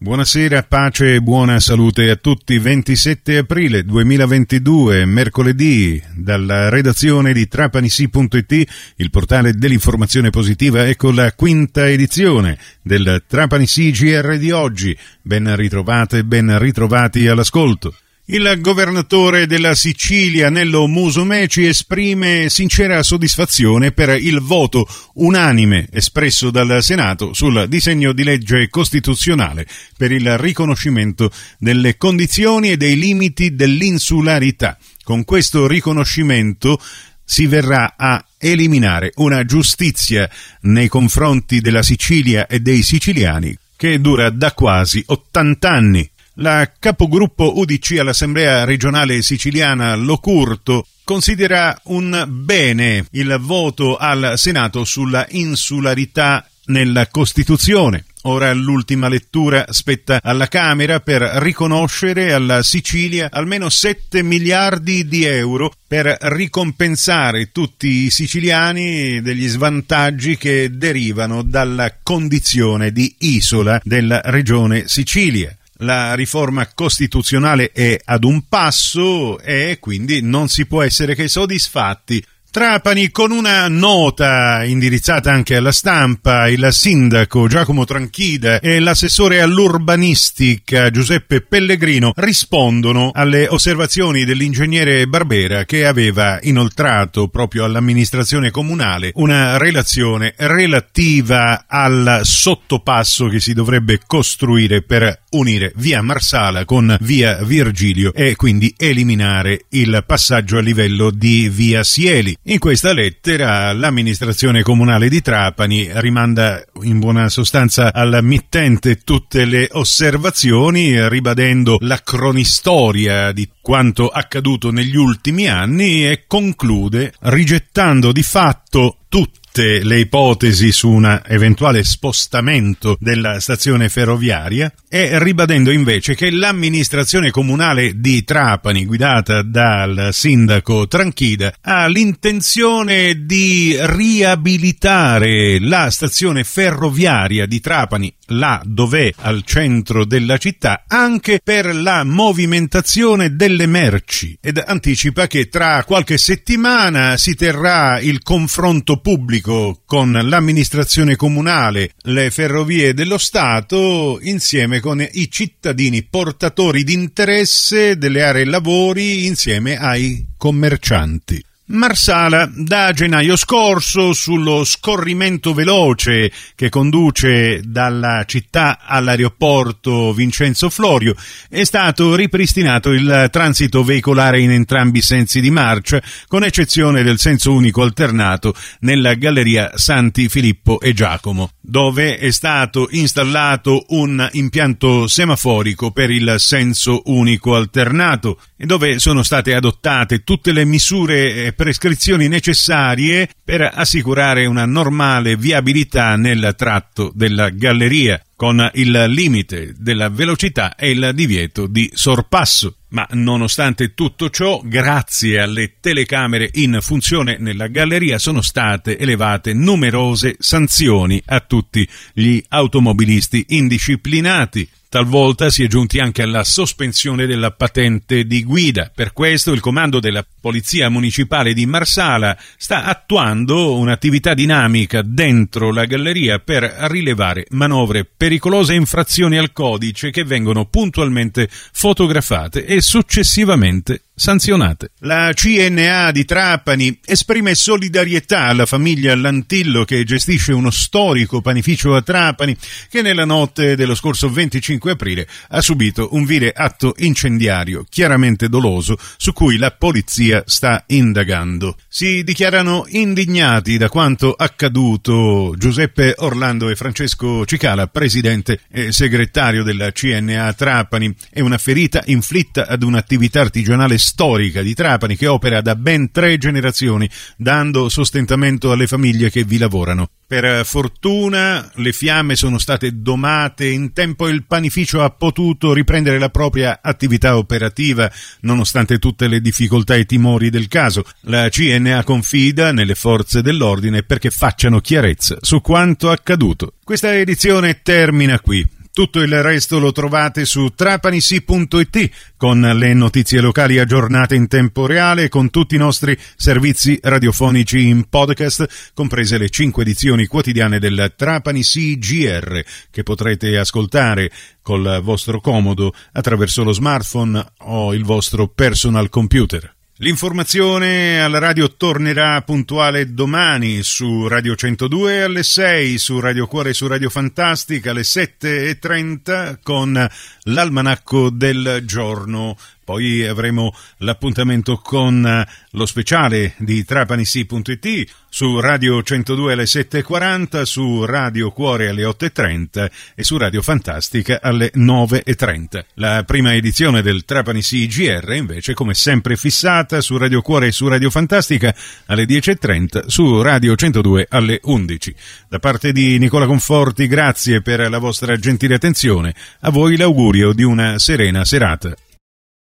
Buonasera, pace e buona salute a tutti. 27 aprile 2022, mercoledì, dalla redazione di trapanisi.it, il portale dell'informazione positiva, ecco la quinta edizione del Trapanisi GR di oggi. Ben ritrovate e ben ritrovati all'ascolto. Il governatore della Sicilia, Nello Musumeci, esprime sincera soddisfazione per il voto unanime espresso dal Senato sul disegno di legge costituzionale per il riconoscimento delle condizioni e dei limiti dell'insularità. Con questo riconoscimento si verrà a eliminare una giustizia nei confronti della Sicilia e dei siciliani che dura da quasi 80 anni. La capogruppo UDC all'Assemblea regionale siciliana Locurto considera un bene il voto al Senato sulla insularità nella Costituzione. Ora l'ultima lettura spetta alla Camera per riconoscere alla Sicilia almeno 7 miliardi di euro per ricompensare tutti i siciliani degli svantaggi che derivano dalla condizione di isola della regione Sicilia la riforma costituzionale è ad un passo e quindi non si può essere che soddisfatti Trapani con una nota indirizzata anche alla stampa, il sindaco Giacomo Tranchida e l'assessore all'urbanistica Giuseppe Pellegrino rispondono alle osservazioni dell'ingegnere Barbera che aveva inoltrato proprio all'amministrazione comunale una relazione relativa al sottopasso che si dovrebbe costruire per unire via Marsala con via Virgilio e quindi eliminare il passaggio a livello di via Sieli. In questa lettera l'amministrazione comunale di Trapani rimanda in buona sostanza al mittente tutte le osservazioni, ribadendo la cronistoria di quanto accaduto negli ultimi anni e conclude rigettando di fatto tutte tutte le ipotesi su un eventuale spostamento della stazione ferroviaria e ribadendo invece che l'amministrazione comunale di Trapani, guidata dal sindaco Tranchida, ha l'intenzione di riabilitare la stazione ferroviaria di Trapani là dov'è al centro della città anche per la movimentazione delle merci. Ed anticipa che tra qualche settimana si terrà il confronto pubblico con l'amministrazione comunale, le ferrovie dello Stato insieme con i cittadini portatori di interesse delle aree lavori insieme ai commercianti. Marsala da gennaio scorso sullo scorrimento veloce che conduce dalla città all'aeroporto Vincenzo Florio è stato ripristinato il transito veicolare in entrambi i sensi di marcia con eccezione del senso unico alternato nella galleria Santi Filippo e Giacomo dove è stato installato un impianto semaforico per il senso unico alternato dove sono state adottate tutte le misure e prescrizioni necessarie per assicurare una normale viabilità nel tratto della galleria con il limite della velocità e il divieto di sorpasso. Ma nonostante tutto ciò, grazie alle telecamere in funzione nella galleria sono state elevate numerose sanzioni a tutti gli automobilisti indisciplinati Talvolta si è giunti anche alla sospensione della patente di guida. Per questo il comando della Polizia Municipale di Marsala sta attuando un'attività dinamica dentro la galleria per rilevare manovre pericolose e infrazioni al codice che vengono puntualmente fotografate e successivamente sanzionate. La CNA di Trapani esprime solidarietà alla famiglia Lantillo che gestisce uno storico panificio a Trapani che nella notte dello scorso 25 aprile ha subito un vile atto incendiario chiaramente doloso su cui la polizia sta indagando. Si dichiarano indignati da quanto accaduto Giuseppe Orlando e Francesco Cicala, presidente e segretario della CNA Trapani, e una ferita inflitta ad un'attività artigianale storica di Trapani che opera da ben tre generazioni, dando sostentamento alle famiglie che vi lavorano. Per fortuna le fiamme sono state domate in tempo e il panificio ha potuto riprendere la propria attività operativa nonostante tutte le difficoltà e timori del caso. La CNA confida nelle forze dell'ordine perché facciano chiarezza su quanto accaduto. Questa edizione termina qui. Tutto il resto lo trovate su trapanisi.it con le notizie locali aggiornate in tempo reale con tutti i nostri servizi radiofonici in podcast, comprese le cinque edizioni quotidiane del Trapani CGR che potrete ascoltare col vostro comodo attraverso lo smartphone o il vostro personal computer. L'informazione alla radio tornerà puntuale domani su Radio 102 alle 6, su Radio Cuore e su Radio Fantastica alle 7.30 con l'almanacco del giorno poi avremo l'appuntamento con lo speciale di trapanisi.it su Radio 102 alle 7.40, su Radio Cuore alle 8.30 e su Radio Fantastica alle 9.30. La prima edizione del Trapanisi GR invece come sempre fissata su Radio Cuore e su Radio Fantastica alle 10.30, su Radio 102 alle 11. Da parte di Nicola Conforti grazie per la vostra gentile attenzione, a voi l'augurio di una serena serata.